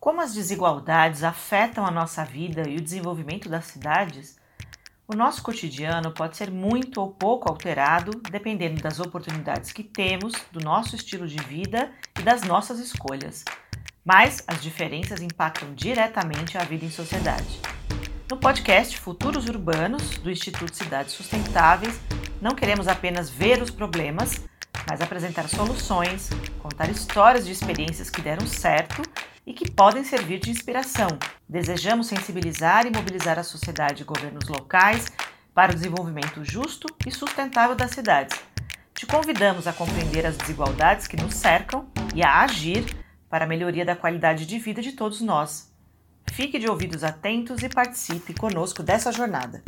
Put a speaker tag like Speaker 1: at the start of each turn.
Speaker 1: Como as desigualdades afetam a nossa vida e o desenvolvimento das cidades, o nosso cotidiano pode ser muito ou pouco alterado dependendo das oportunidades que temos, do nosso estilo de vida e das nossas escolhas. Mas as diferenças impactam diretamente a vida em sociedade. No podcast Futuros Urbanos, do Instituto Cidades Sustentáveis, não queremos apenas ver os problemas, mas apresentar soluções, contar histórias de experiências que deram certo e que podem servir de inspiração. Desejamos sensibilizar e mobilizar a sociedade e governos locais para o desenvolvimento justo e sustentável das cidades. Te convidamos a compreender as desigualdades que nos cercam e a agir para a melhoria da qualidade de vida de todos nós. Fique de ouvidos atentos e participe conosco dessa jornada.